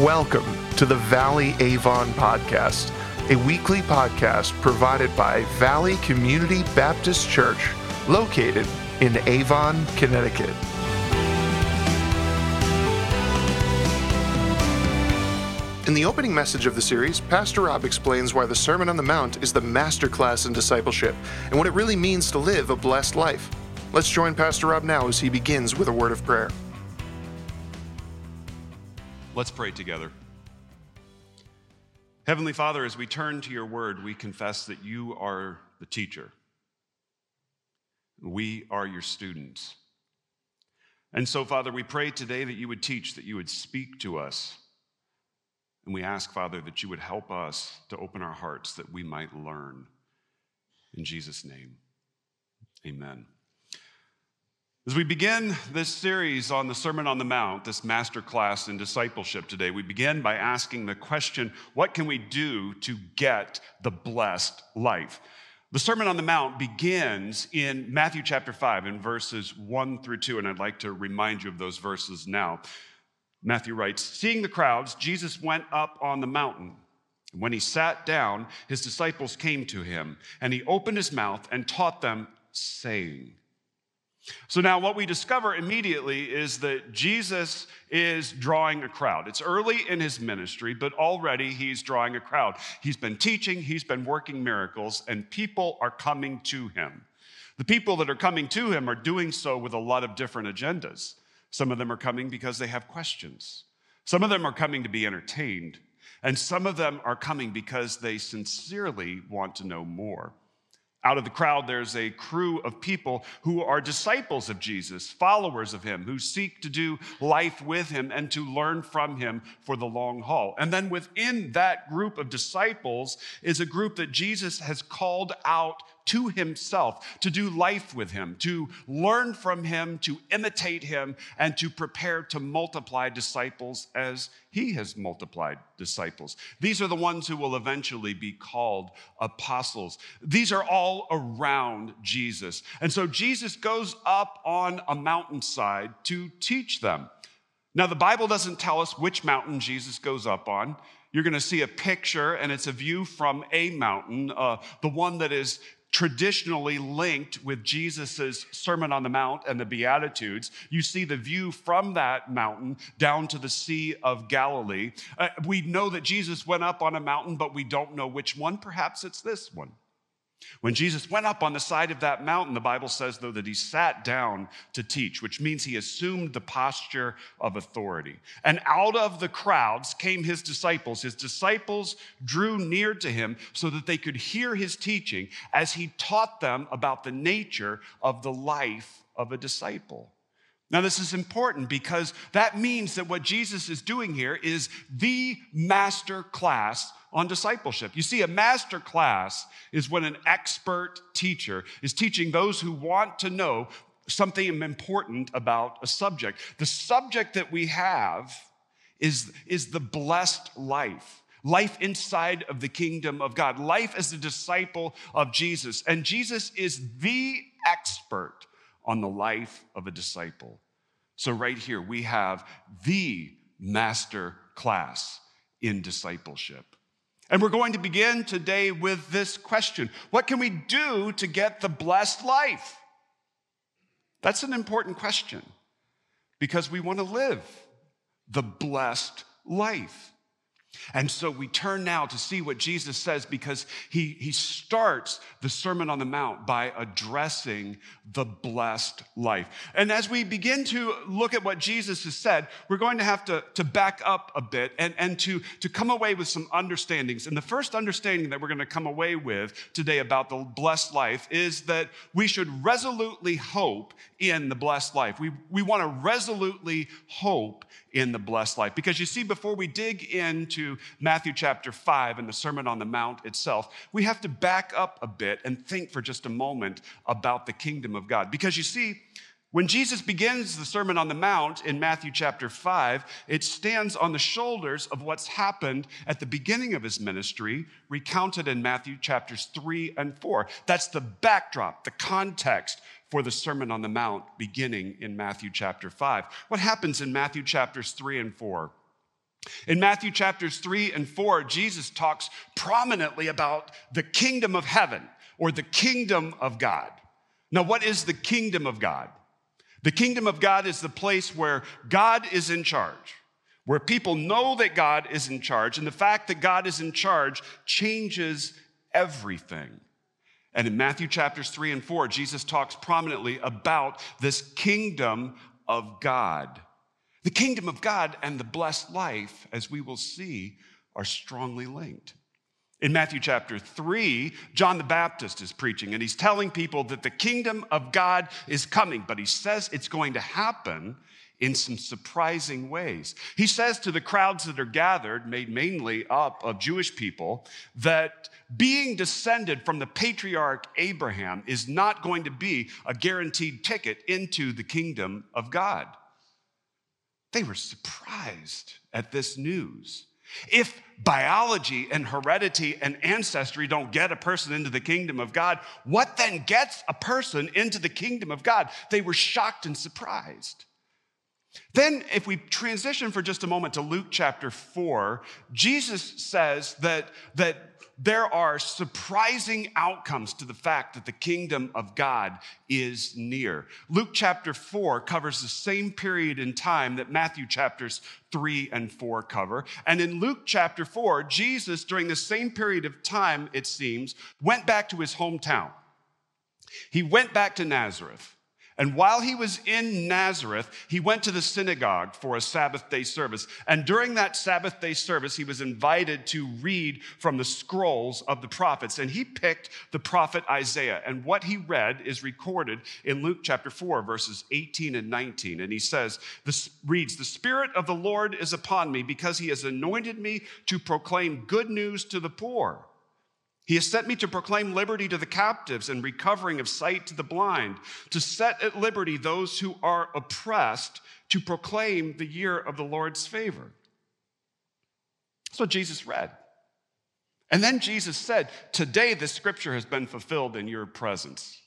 Welcome to the Valley Avon Podcast, a weekly podcast provided by Valley Community Baptist Church, located in Avon, Connecticut. In the opening message of the series, Pastor Rob explains why the Sermon on the Mount is the masterclass in discipleship and what it really means to live a blessed life. Let's join Pastor Rob now as he begins with a word of prayer. Let's pray together. Heavenly Father, as we turn to your word, we confess that you are the teacher. We are your students. And so, Father, we pray today that you would teach, that you would speak to us. And we ask, Father, that you would help us to open our hearts that we might learn. In Jesus' name, amen. As we begin this series on the Sermon on the Mount, this master class in discipleship today, we begin by asking the question what can we do to get the blessed life? The Sermon on the Mount begins in Matthew chapter 5, in verses 1 through 2, and I'd like to remind you of those verses now. Matthew writes Seeing the crowds, Jesus went up on the mountain. And when he sat down, his disciples came to him, and he opened his mouth and taught them, saying, so now what we discover immediately is that Jesus is drawing a crowd. It's early in his ministry, but already he's drawing a crowd. He's been teaching, he's been working miracles, and people are coming to him. The people that are coming to him are doing so with a lot of different agendas. Some of them are coming because they have questions. Some of them are coming to be entertained. And some of them are coming because they sincerely want to know more. Out of the crowd, there's a crew of people who are disciples of Jesus, followers of him, who seek to do life with him and to learn from him for the long haul. And then within that group of disciples is a group that Jesus has called out to himself, to do life with him, to learn from him, to imitate him, and to prepare to multiply disciples as he has multiplied disciples. These are the ones who will eventually be called apostles. These are all around Jesus. And so Jesus goes up on a mountainside to teach them. Now, the Bible doesn't tell us which mountain Jesus goes up on you're going to see a picture, and it's a view from a mountain, uh, the one that is traditionally linked with Jesus' Sermon on the Mount and the Beatitudes. You see the view from that mountain down to the Sea of Galilee. Uh, we know that Jesus went up on a mountain, but we don't know which one. Perhaps it's this one. When Jesus went up on the side of that mountain, the Bible says, though, that he sat down to teach, which means he assumed the posture of authority. And out of the crowds came his disciples. His disciples drew near to him so that they could hear his teaching as he taught them about the nature of the life of a disciple. Now, this is important because that means that what Jesus is doing here is the master class on discipleship. You see, a master class is when an expert teacher is teaching those who want to know something important about a subject. The subject that we have is, is the blessed life. Life inside of the kingdom of God, life as a disciple of Jesus. And Jesus is the expert on the life of a disciple. So, right here, we have the master class in discipleship. And we're going to begin today with this question What can we do to get the blessed life? That's an important question because we want to live the blessed life. And so we turn now to see what Jesus says because he, he starts the Sermon on the Mount by addressing the blessed life. And as we begin to look at what Jesus has said, we're going to have to, to back up a bit and, and to, to come away with some understandings. And the first understanding that we're going to come away with today about the blessed life is that we should resolutely hope in the blessed life. We, we want to resolutely hope in the blessed life. Because you see, before we dig into Matthew chapter 5 and the Sermon on the Mount itself, we have to back up a bit and think for just a moment about the kingdom of God. Because you see, when Jesus begins the Sermon on the Mount in Matthew chapter 5, it stands on the shoulders of what's happened at the beginning of his ministry, recounted in Matthew chapters 3 and 4. That's the backdrop, the context for the Sermon on the Mount beginning in Matthew chapter 5. What happens in Matthew chapters 3 and 4? In Matthew chapters 3 and 4, Jesus talks prominently about the kingdom of heaven or the kingdom of God. Now, what is the kingdom of God? The kingdom of God is the place where God is in charge, where people know that God is in charge, and the fact that God is in charge changes everything. And in Matthew chapters 3 and 4, Jesus talks prominently about this kingdom of God. The kingdom of God and the blessed life, as we will see, are strongly linked. In Matthew chapter 3, John the Baptist is preaching and he's telling people that the kingdom of God is coming, but he says it's going to happen in some surprising ways. He says to the crowds that are gathered, made mainly up of Jewish people, that being descended from the patriarch Abraham is not going to be a guaranteed ticket into the kingdom of God. They were surprised at this news. If biology and heredity and ancestry don't get a person into the kingdom of God, what then gets a person into the kingdom of God? They were shocked and surprised. Then, if we transition for just a moment to Luke chapter 4, Jesus says that, that there are surprising outcomes to the fact that the kingdom of God is near. Luke chapter 4 covers the same period in time that Matthew chapters 3 and 4 cover. And in Luke chapter 4, Jesus, during the same period of time, it seems, went back to his hometown. He went back to Nazareth. And while he was in Nazareth, he went to the synagogue for a Sabbath day service. And during that Sabbath day service, he was invited to read from the scrolls of the prophets. And he picked the prophet Isaiah. And what he read is recorded in Luke chapter 4, verses 18 and 19. And he says, this reads, The Spirit of the Lord is upon me because he has anointed me to proclaim good news to the poor. He has sent me to proclaim liberty to the captives and recovering of sight to the blind, to set at liberty those who are oppressed, to proclaim the year of the Lord's favor. That's what Jesus read. And then Jesus said, Today the scripture has been fulfilled in your presence.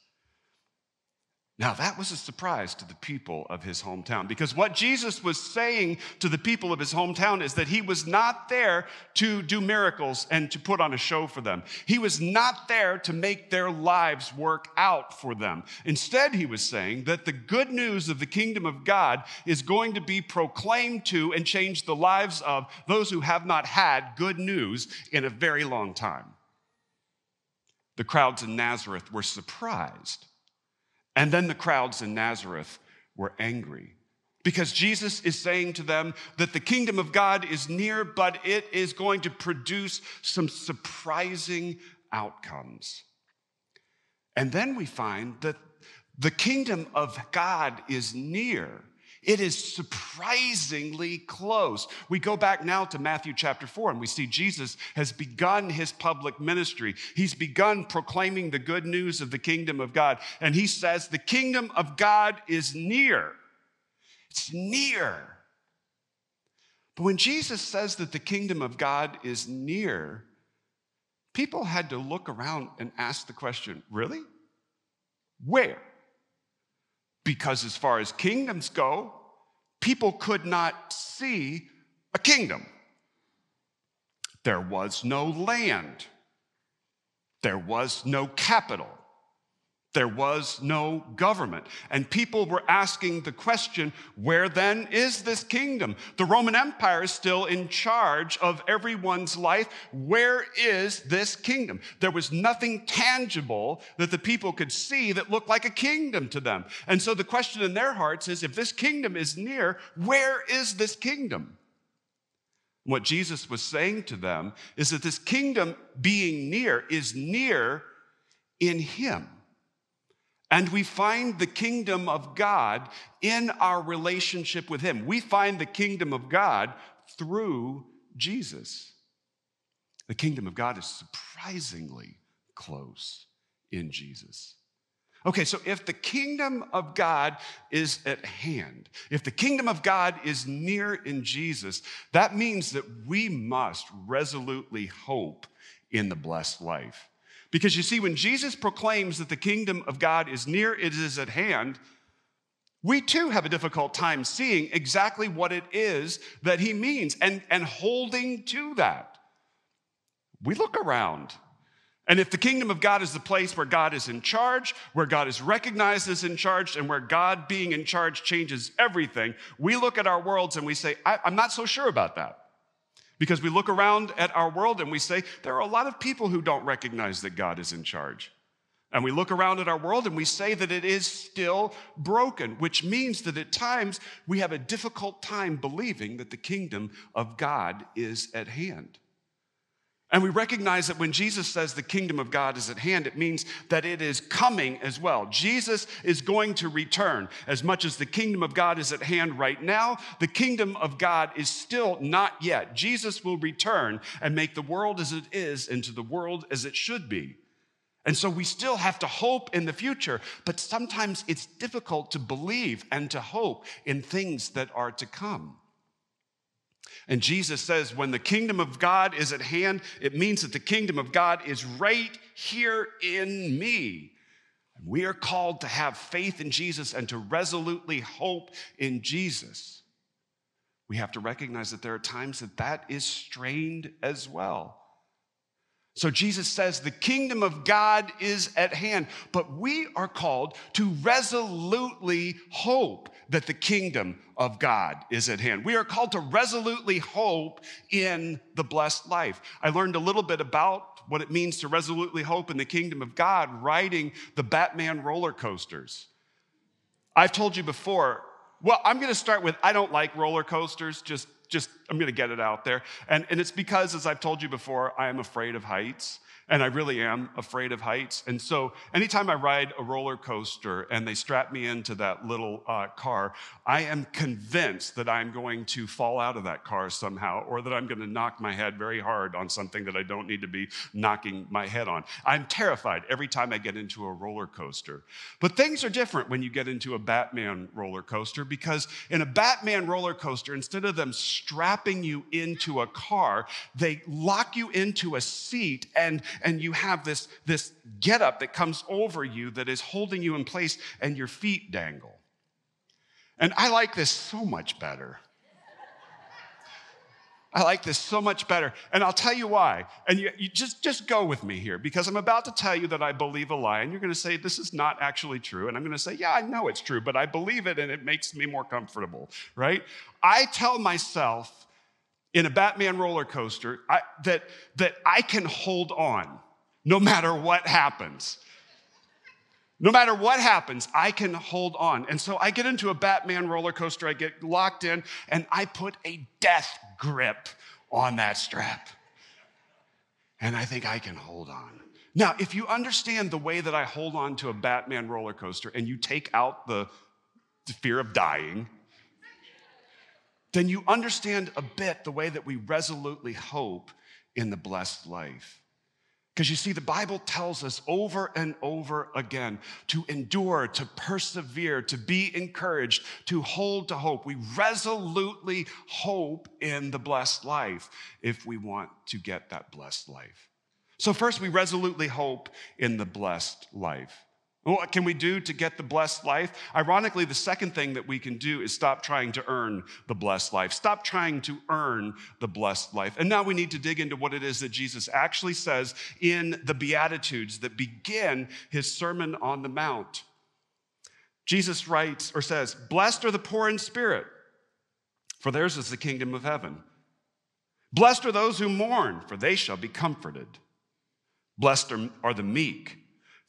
Now, that was a surprise to the people of his hometown because what Jesus was saying to the people of his hometown is that he was not there to do miracles and to put on a show for them. He was not there to make their lives work out for them. Instead, he was saying that the good news of the kingdom of God is going to be proclaimed to and change the lives of those who have not had good news in a very long time. The crowds in Nazareth were surprised and then the crowds in Nazareth were angry because Jesus is saying to them that the kingdom of God is near, but it is going to produce some surprising outcomes. And then we find that the kingdom of God is near it is surprisingly close. We go back now to Matthew chapter 4 and we see Jesus has begun his public ministry. He's begun proclaiming the good news of the kingdom of God. And he says, The kingdom of God is near. It's near. But when Jesus says that the kingdom of God is near, people had to look around and ask the question, Really? Where? Because as far as kingdoms go, people could not see a kingdom. There was no land. There was no capital. There was no government. And people were asking the question where then is this kingdom? The Roman Empire is still in charge of everyone's life. Where is this kingdom? There was nothing tangible that the people could see that looked like a kingdom to them. And so the question in their hearts is if this kingdom is near, where is this kingdom? What Jesus was saying to them is that this kingdom being near is near in Him. And we find the kingdom of God in our relationship with Him. We find the kingdom of God through Jesus. The kingdom of God is surprisingly close in Jesus. Okay, so if the kingdom of God is at hand, if the kingdom of God is near in Jesus, that means that we must resolutely hope in the blessed life. Because you see, when Jesus proclaims that the kingdom of God is near, it is at hand, we too have a difficult time seeing exactly what it is that he means and, and holding to that. We look around. And if the kingdom of God is the place where God is in charge, where God is recognized as in charge, and where God being in charge changes everything, we look at our worlds and we say, I'm not so sure about that. Because we look around at our world and we say, there are a lot of people who don't recognize that God is in charge. And we look around at our world and we say that it is still broken, which means that at times we have a difficult time believing that the kingdom of God is at hand. And we recognize that when Jesus says the kingdom of God is at hand, it means that it is coming as well. Jesus is going to return. As much as the kingdom of God is at hand right now, the kingdom of God is still not yet. Jesus will return and make the world as it is into the world as it should be. And so we still have to hope in the future, but sometimes it's difficult to believe and to hope in things that are to come. And Jesus says, when the kingdom of God is at hand, it means that the kingdom of God is right here in me. And we are called to have faith in Jesus and to resolutely hope in Jesus. We have to recognize that there are times that that is strained as well. So Jesus says the kingdom of God is at hand, but we are called to resolutely hope that the kingdom of God is at hand. We are called to resolutely hope in the blessed life. I learned a little bit about what it means to resolutely hope in the kingdom of God riding the Batman roller coasters. I've told you before, well, I'm going to start with I don't like roller coasters, just just, I'm going to get it out there. And, and it's because, as I've told you before, I am afraid of heights and I really am afraid of heights. And so, anytime I ride a roller coaster and they strap me into that little uh, car, I am convinced that I'm going to fall out of that car somehow, or that I'm going to knock my head very hard on something that I don't need to be knocking my head on. I'm terrified every time I get into a roller coaster. But things are different when you get into a Batman roller coaster because in a Batman roller coaster, instead of them strapping you into a car, they lock you into a seat and and you have this, this getup that comes over you that is holding you in place, and your feet dangle. And I like this so much better. I like this so much better. And I'll tell you why. And you, you, just, just go with me here because I'm about to tell you that I believe a lie. And you're going to say, this is not actually true. And I'm going to say, yeah, I know it's true, but I believe it and it makes me more comfortable, right? I tell myself in a Batman roller coaster I, that, that I can hold on no matter what happens. No matter what happens, I can hold on. And so I get into a Batman roller coaster, I get locked in, and I put a death grip on that strap. And I think I can hold on. Now, if you understand the way that I hold on to a Batman roller coaster and you take out the, fear of dying, then you understand a bit the way that we resolutely hope in the blessed life. Because you see, the Bible tells us over and over again to endure, to persevere, to be encouraged, to hold to hope. We resolutely hope in the blessed life if we want to get that blessed life. So, first, we resolutely hope in the blessed life. What can we do to get the blessed life? Ironically, the second thing that we can do is stop trying to earn the blessed life. Stop trying to earn the blessed life. And now we need to dig into what it is that Jesus actually says in the Beatitudes that begin his Sermon on the Mount. Jesus writes or says, Blessed are the poor in spirit, for theirs is the kingdom of heaven. Blessed are those who mourn, for they shall be comforted. Blessed are the meek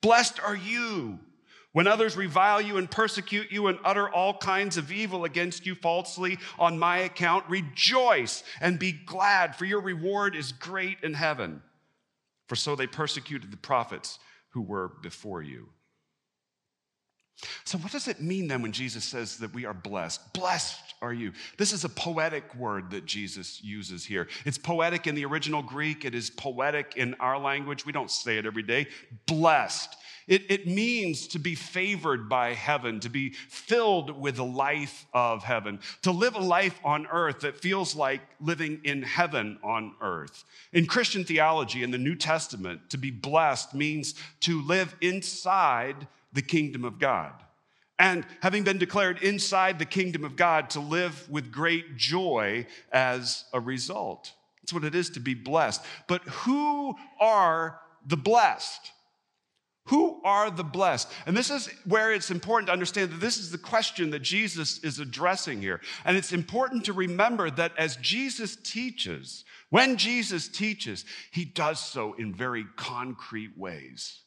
Blessed are you when others revile you and persecute you and utter all kinds of evil against you falsely on my account. Rejoice and be glad, for your reward is great in heaven. For so they persecuted the prophets who were before you. So, what does it mean then when Jesus says that we are blessed? Blessed are you. This is a poetic word that Jesus uses here. It's poetic in the original Greek, it is poetic in our language. We don't say it every day. Blessed. It, it means to be favored by heaven, to be filled with the life of heaven, to live a life on earth that feels like living in heaven on earth. In Christian theology, in the New Testament, to be blessed means to live inside the kingdom of God. And having been declared inside the kingdom of God, to live with great joy as a result. That's what it is to be blessed. But who are the blessed? Who are the blessed? And this is where it's important to understand that this is the question that Jesus is addressing here. And it's important to remember that as Jesus teaches, when Jesus teaches, he does so in very concrete ways.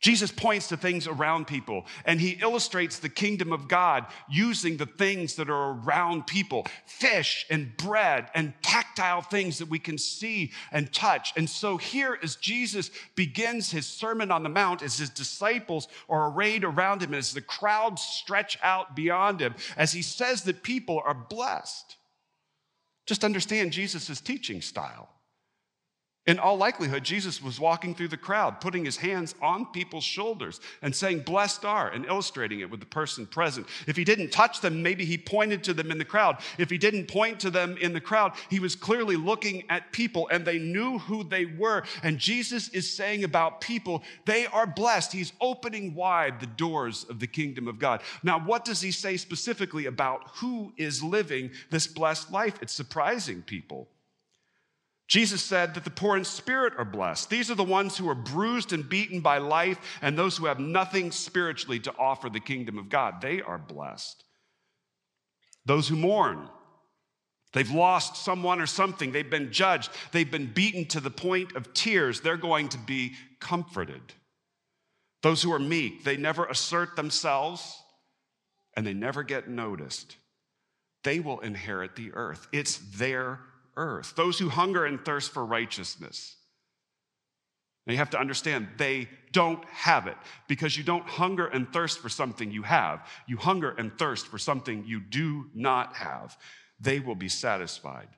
Jesus points to things around people and he illustrates the kingdom of God using the things that are around people fish and bread and tactile things that we can see and touch. And so, here, as Jesus begins his Sermon on the Mount, as his disciples are arrayed around him, as the crowds stretch out beyond him, as he says that people are blessed, just understand Jesus' teaching style. In all likelihood, Jesus was walking through the crowd, putting his hands on people's shoulders and saying, Blessed are, and illustrating it with the person present. If he didn't touch them, maybe he pointed to them in the crowd. If he didn't point to them in the crowd, he was clearly looking at people and they knew who they were. And Jesus is saying about people, they are blessed. He's opening wide the doors of the kingdom of God. Now, what does he say specifically about who is living this blessed life? It's surprising people. Jesus said that the poor in spirit are blessed. These are the ones who are bruised and beaten by life and those who have nothing spiritually to offer the kingdom of God. They are blessed. Those who mourn, they've lost someone or something, they've been judged, they've been beaten to the point of tears, they're going to be comforted. Those who are meek, they never assert themselves and they never get noticed. They will inherit the earth. It's their earth, those who hunger and thirst for righteousness. Now you have to understand, they don't have it because you don't hunger and thirst for something you have. You hunger and thirst for something you do not have. They will be satisfied.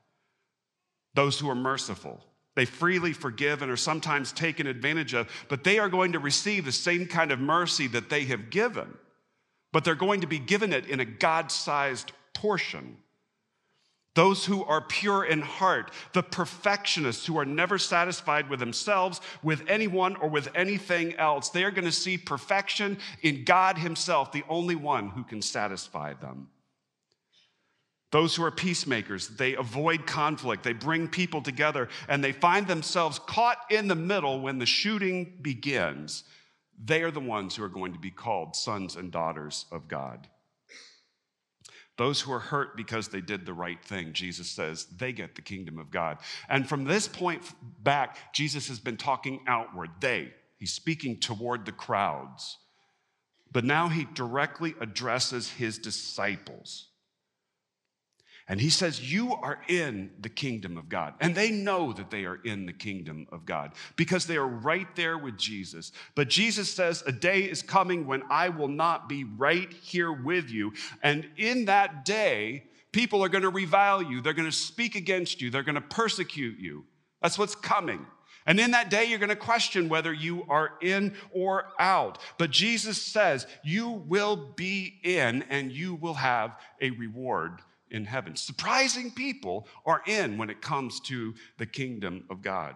Those who are merciful, they freely forgive and are sometimes taken advantage of, but they are going to receive the same kind of mercy that they have given, but they're going to be given it in a God sized portion. Those who are pure in heart, the perfectionists who are never satisfied with themselves, with anyone, or with anything else, they are going to see perfection in God Himself, the only one who can satisfy them. Those who are peacemakers, they avoid conflict, they bring people together, and they find themselves caught in the middle when the shooting begins. They are the ones who are going to be called sons and daughters of God. Those who are hurt because they did the right thing, Jesus says, they get the kingdom of God. And from this point back, Jesus has been talking outward. They, he's speaking toward the crowds. But now he directly addresses his disciples. And he says, You are in the kingdom of God. And they know that they are in the kingdom of God because they are right there with Jesus. But Jesus says, A day is coming when I will not be right here with you. And in that day, people are going to revile you, they're going to speak against you, they're going to persecute you. That's what's coming. And in that day, you're going to question whether you are in or out. But Jesus says, You will be in and you will have a reward in heaven. Surprising people are in when it comes to the kingdom of God.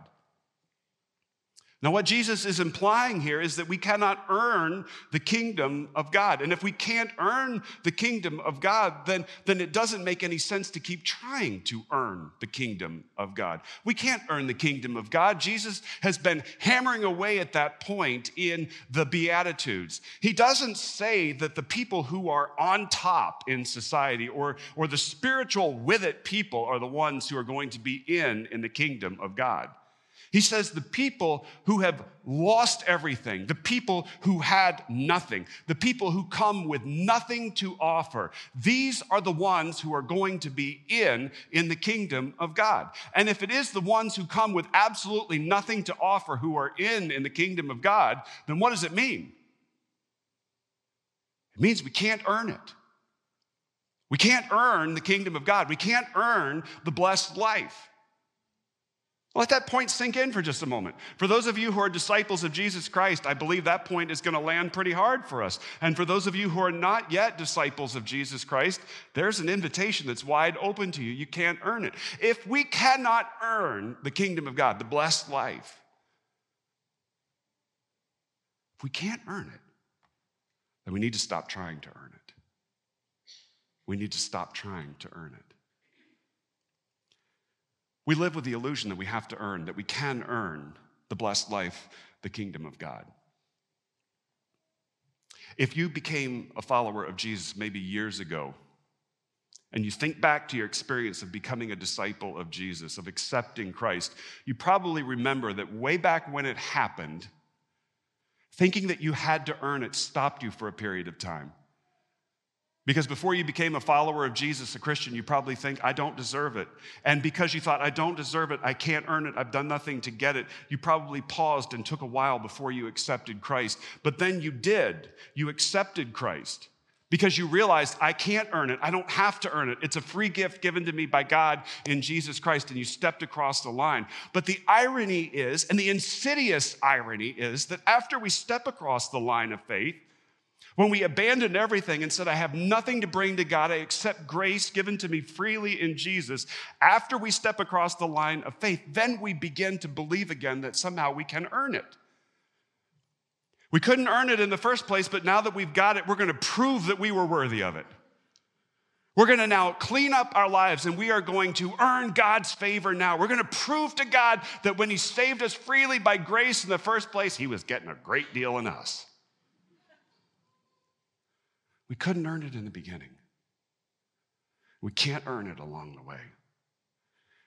Now, what Jesus is implying here is that we cannot earn the kingdom of God. And if we can't earn the kingdom of God, then, then it doesn't make any sense to keep trying to earn the kingdom of God. We can't earn the kingdom of God. Jesus has been hammering away at that point in the Beatitudes. He doesn't say that the people who are on top in society or, or the spiritual with it people are the ones who are going to be in in the kingdom of God. He says the people who have lost everything, the people who had nothing, the people who come with nothing to offer, these are the ones who are going to be in in the kingdom of God. And if it is the ones who come with absolutely nothing to offer who are in in the kingdom of God, then what does it mean? It means we can't earn it. We can't earn the kingdom of God. We can't earn the blessed life. Let that point sink in for just a moment. For those of you who are disciples of Jesus Christ, I believe that point is going to land pretty hard for us. And for those of you who are not yet disciples of Jesus Christ, there's an invitation that's wide open to you. You can't earn it. If we cannot earn the kingdom of God, the blessed life, if we can't earn it, then we need to stop trying to earn it. We need to stop trying to earn it. We live with the illusion that we have to earn, that we can earn the blessed life, the kingdom of God. If you became a follower of Jesus maybe years ago, and you think back to your experience of becoming a disciple of Jesus, of accepting Christ, you probably remember that way back when it happened, thinking that you had to earn it stopped you for a period of time. Because before you became a follower of Jesus, a Christian, you probably think, I don't deserve it. And because you thought, I don't deserve it, I can't earn it, I've done nothing to get it, you probably paused and took a while before you accepted Christ. But then you did. You accepted Christ because you realized, I can't earn it. I don't have to earn it. It's a free gift given to me by God in Jesus Christ. And you stepped across the line. But the irony is, and the insidious irony is, that after we step across the line of faith, when we abandoned everything and said, I have nothing to bring to God, I accept grace given to me freely in Jesus, after we step across the line of faith, then we begin to believe again that somehow we can earn it. We couldn't earn it in the first place, but now that we've got it, we're going to prove that we were worthy of it. We're going to now clean up our lives and we are going to earn God's favor now. We're going to prove to God that when He saved us freely by grace in the first place, He was getting a great deal in us. We couldn't earn it in the beginning. We can't earn it along the way.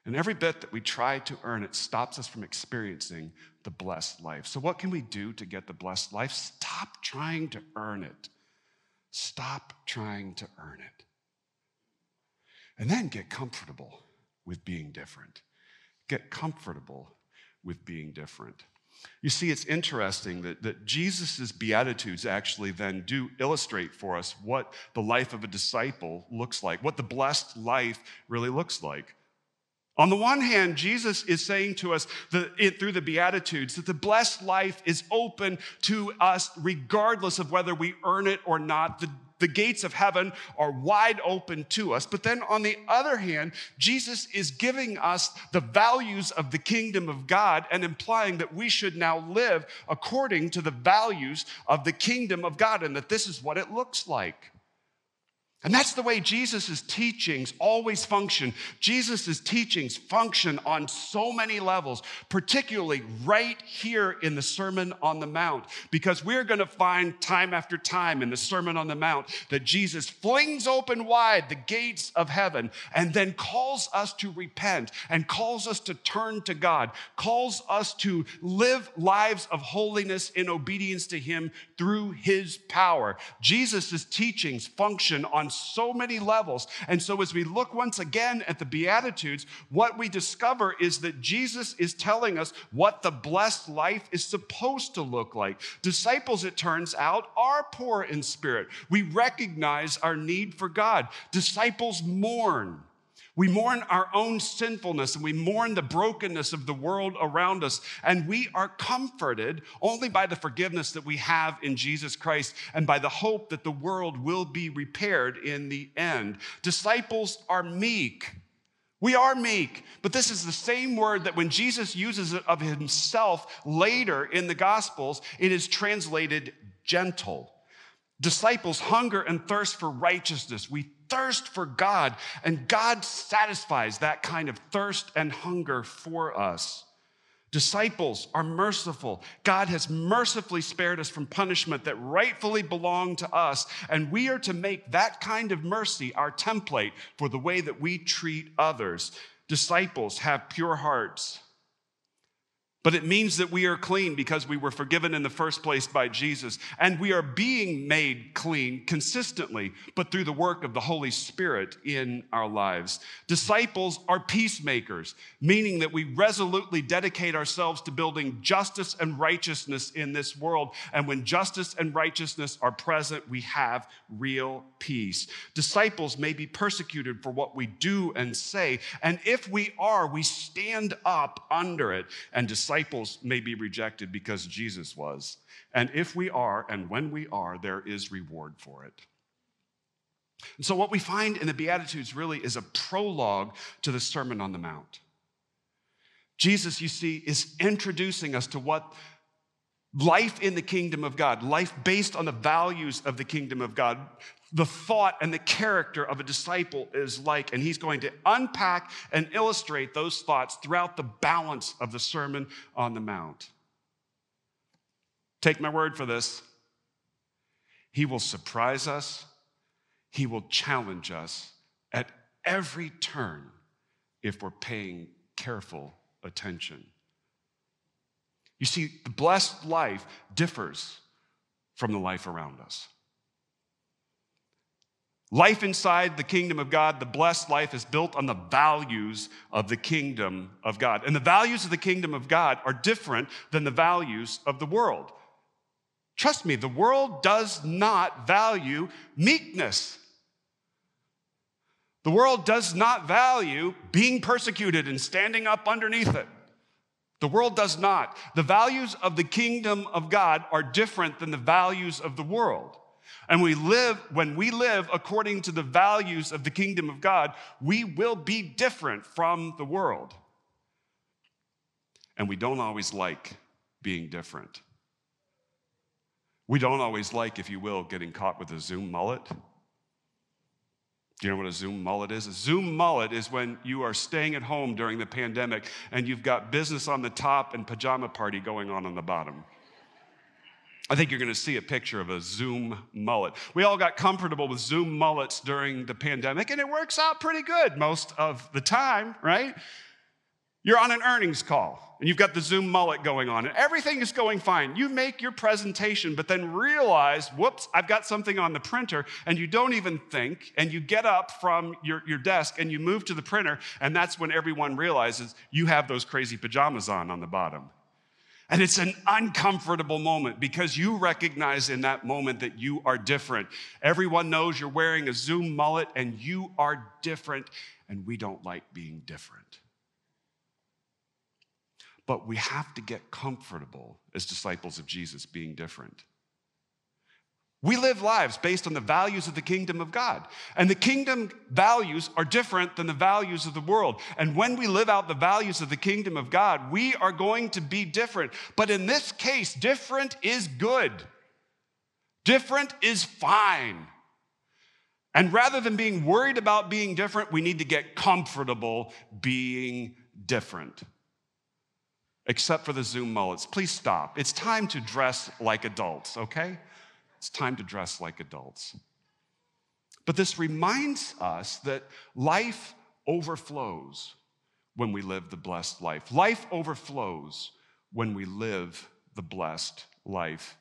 And every bit that we try to earn it stops us from experiencing the blessed life. So, what can we do to get the blessed life? Stop trying to earn it. Stop trying to earn it. And then get comfortable with being different. Get comfortable with being different. You see, it's interesting that, that Jesus' Beatitudes actually then do illustrate for us what the life of a disciple looks like, what the blessed life really looks like. On the one hand, Jesus is saying to us that it, through the Beatitudes that the blessed life is open to us regardless of whether we earn it or not. The the gates of heaven are wide open to us. But then on the other hand, Jesus is giving us the values of the kingdom of God and implying that we should now live according to the values of the kingdom of God and that this is what it looks like. And that's the way Jesus' teachings always function. Jesus' teachings function on so many levels, particularly right here in the Sermon on the Mount, because we're going to find time after time in the Sermon on the Mount that Jesus flings open wide the gates of heaven and then calls us to repent and calls us to turn to God, calls us to live lives of holiness in obedience to Him through His power. Jesus' teachings function on so many levels. And so, as we look once again at the Beatitudes, what we discover is that Jesus is telling us what the blessed life is supposed to look like. Disciples, it turns out, are poor in spirit. We recognize our need for God. Disciples mourn. We mourn our own sinfulness and we mourn the brokenness of the world around us. And we are comforted only by the forgiveness that we have in Jesus Christ and by the hope that the world will be repaired in the end. Disciples are meek. We are meek, but this is the same word that when Jesus uses it of himself later in the Gospels, it is translated gentle. Disciples hunger and thirst for righteousness. We thirst for God, and God satisfies that kind of thirst and hunger for us. Disciples are merciful. God has mercifully spared us from punishment that rightfully belonged to us, and we are to make that kind of mercy our template for the way that we treat others. Disciples have pure hearts. But it means that we are clean because we were forgiven in the first place by Jesus. And we are being made clean consistently, but through the work of the Holy Spirit in our lives. Disciples are peacemakers, meaning that we resolutely dedicate ourselves to building justice and righteousness in this world. And when justice and righteousness are present, we have real peace. Disciples may be persecuted for what we do and say. And if we are, we stand up under it and disciples may be rejected because Jesus was. And if we are, and when we are, there is reward for it. And so, what we find in the Beatitudes really is a prologue to the Sermon on the Mount. Jesus, you see, is introducing us to what life in the kingdom of God, life based on the values of the kingdom of God, the thought and the character of a disciple is like. And he's going to unpack and illustrate those thoughts throughout the balance of the Sermon on the Mount. Take my word for this. He will surprise us, he will challenge us at every turn if we're paying careful attention. You see, the blessed life differs from the life around us. Life inside the kingdom of God, the blessed life, is built on the values of the kingdom of God. And the values of the kingdom of God are different than the values of the world. Trust me, the world does not value meekness. The world does not value being persecuted and standing up underneath it. The world does not. The values of the kingdom of God are different than the values of the world. And we live, when we live according to the values of the kingdom of God, we will be different from the world. And we don't always like being different. We don't always like, if you will, getting caught with a Zoom mullet. Do you know what a Zoom mullet is? A Zoom mullet is when you are staying at home during the pandemic and you've got business on the top and pajama party going on on the bottom. I think you're going to see a picture of a Zoom mullet. We all got comfortable with Zoom mullets during the pandemic, and it works out pretty good most of the time, right? You're on an earnings call and you've got the Zoom mullet going on, and everything is going fine. You make your presentation, but then realize, whoops, I've got something on the printer, and you don't even think, and you get up from your, your desk and you move to the printer, and that's when everyone realizes you have those crazy pajamas on on the bottom. And it's an uncomfortable moment because you recognize in that moment that you are different. Everyone knows you're wearing a Zoom mullet and you are different, and we don't like being different. But we have to get comfortable as disciples of Jesus being different. We live lives based on the values of the kingdom of God. And the kingdom values are different than the values of the world. And when we live out the values of the kingdom of God, we are going to be different. But in this case, different is good, different is fine. And rather than being worried about being different, we need to get comfortable being different. Except for the Zoom mullets. Please stop. It's time to dress like adults, okay? It's time to dress like adults. But this reminds us that life overflows when we live the blessed life. Life overflows when we live the blessed life.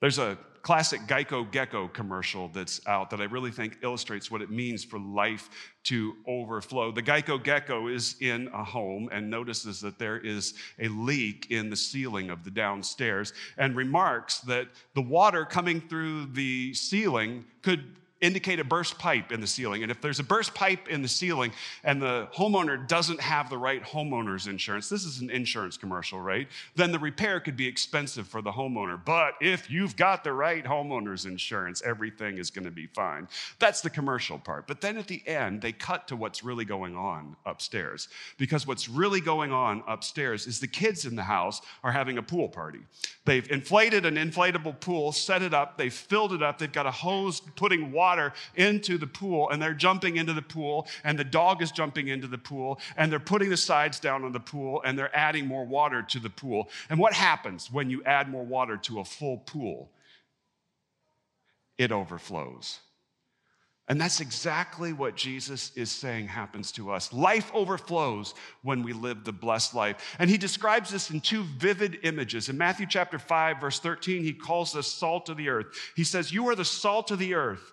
There's a classic Geico Gecko commercial that's out that I really think illustrates what it means for life to overflow. The Geico Gecko is in a home and notices that there is a leak in the ceiling of the downstairs and remarks that the water coming through the ceiling could indicate a burst pipe in the ceiling. And if there's a burst pipe in the ceiling and the homeowner doesn't have the right homeowner's insurance, this is an insurance commercial, right? Then the repair could be expensive for the homeowner. But if you've got the right homeowner's insurance, everything is going to be fine. That's the commercial part. But then at the end, they cut to what's really going on upstairs. Because what's really going on upstairs is the kids in the house are having a pool party. They've inflated an inflatable pool, set it up, they've filled it up, they've got a hose putting water water into the pool, and they're jumping into the pool, and the dog is jumping into the pool, and they're putting the sides down on the pool, and they're adding more water to the pool. And what happens when you add more water to a full pool? It overflows. And that's exactly what Jesus is saying happens to us. Life overflows when we live the blessed life. And he describes this in two vivid images. In Matthew chapter 5, verse 13, he calls us salt of the earth. He says, You are the salt of the earth.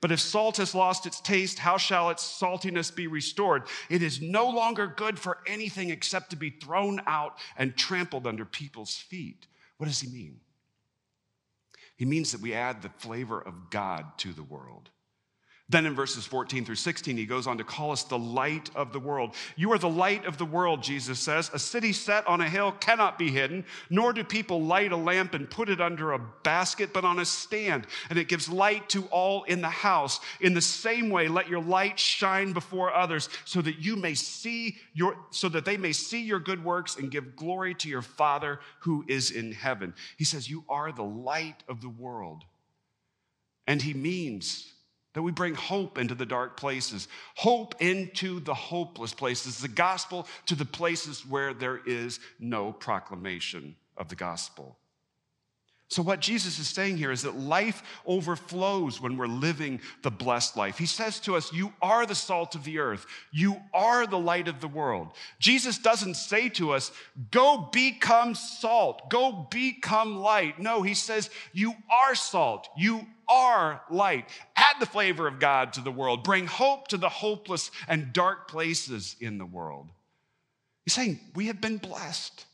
But if salt has lost its taste, how shall its saltiness be restored? It is no longer good for anything except to be thrown out and trampled under people's feet. What does he mean? He means that we add the flavor of God to the world. Then in verses 14 through 16, he goes on to call us the light of the world. You are the light of the world, Jesus says. A city set on a hill cannot be hidden, nor do people light a lamp and put it under a basket, but on a stand, and it gives light to all in the house. In the same way, let your light shine before others, so that you may see your so that they may see your good works and give glory to your Father who is in heaven. He says, You are the light of the world. And he means that we bring hope into the dark places, hope into the hopeless places, the gospel to the places where there is no proclamation of the gospel. So, what Jesus is saying here is that life overflows when we're living the blessed life. He says to us, You are the salt of the earth, you are the light of the world. Jesus doesn't say to us, Go become salt, go become light. No, he says, You are salt, you are light. Add the flavor of God to the world, bring hope to the hopeless and dark places in the world. He's saying, We have been blessed.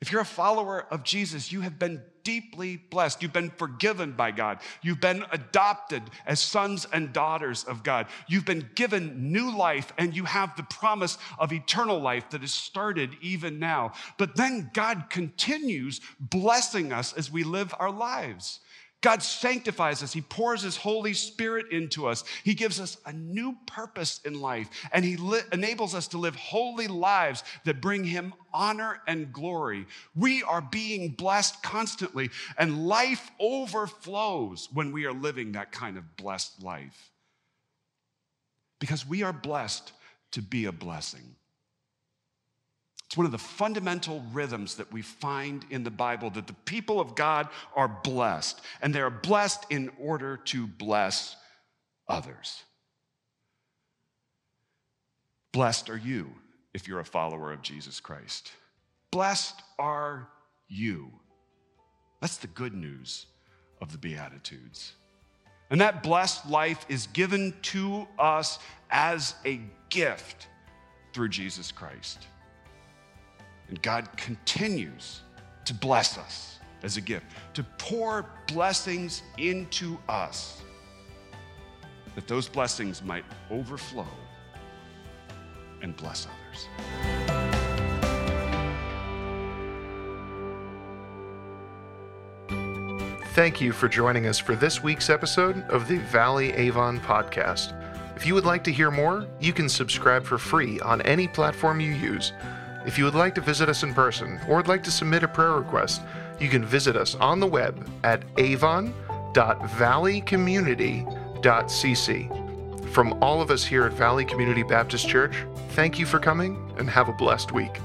If you're a follower of Jesus, you have been deeply blessed. You've been forgiven by God. You've been adopted as sons and daughters of God. You've been given new life, and you have the promise of eternal life that has started even now. But then God continues blessing us as we live our lives. God sanctifies us. He pours His Holy Spirit into us. He gives us a new purpose in life, and He li- enables us to live holy lives that bring Him honor and glory. We are being blessed constantly, and life overflows when we are living that kind of blessed life. Because we are blessed to be a blessing. It's one of the fundamental rhythms that we find in the Bible that the people of God are blessed, and they are blessed in order to bless others. Blessed are you if you're a follower of Jesus Christ. Blessed are you. That's the good news of the Beatitudes. And that blessed life is given to us as a gift through Jesus Christ. And God continues to bless us as a gift, to pour blessings into us, that those blessings might overflow and bless others. Thank you for joining us for this week's episode of the Valley Avon podcast. If you would like to hear more, you can subscribe for free on any platform you use. If you would like to visit us in person or would like to submit a prayer request, you can visit us on the web at avon.valleycommunity.cc. From all of us here at Valley Community Baptist Church, thank you for coming and have a blessed week.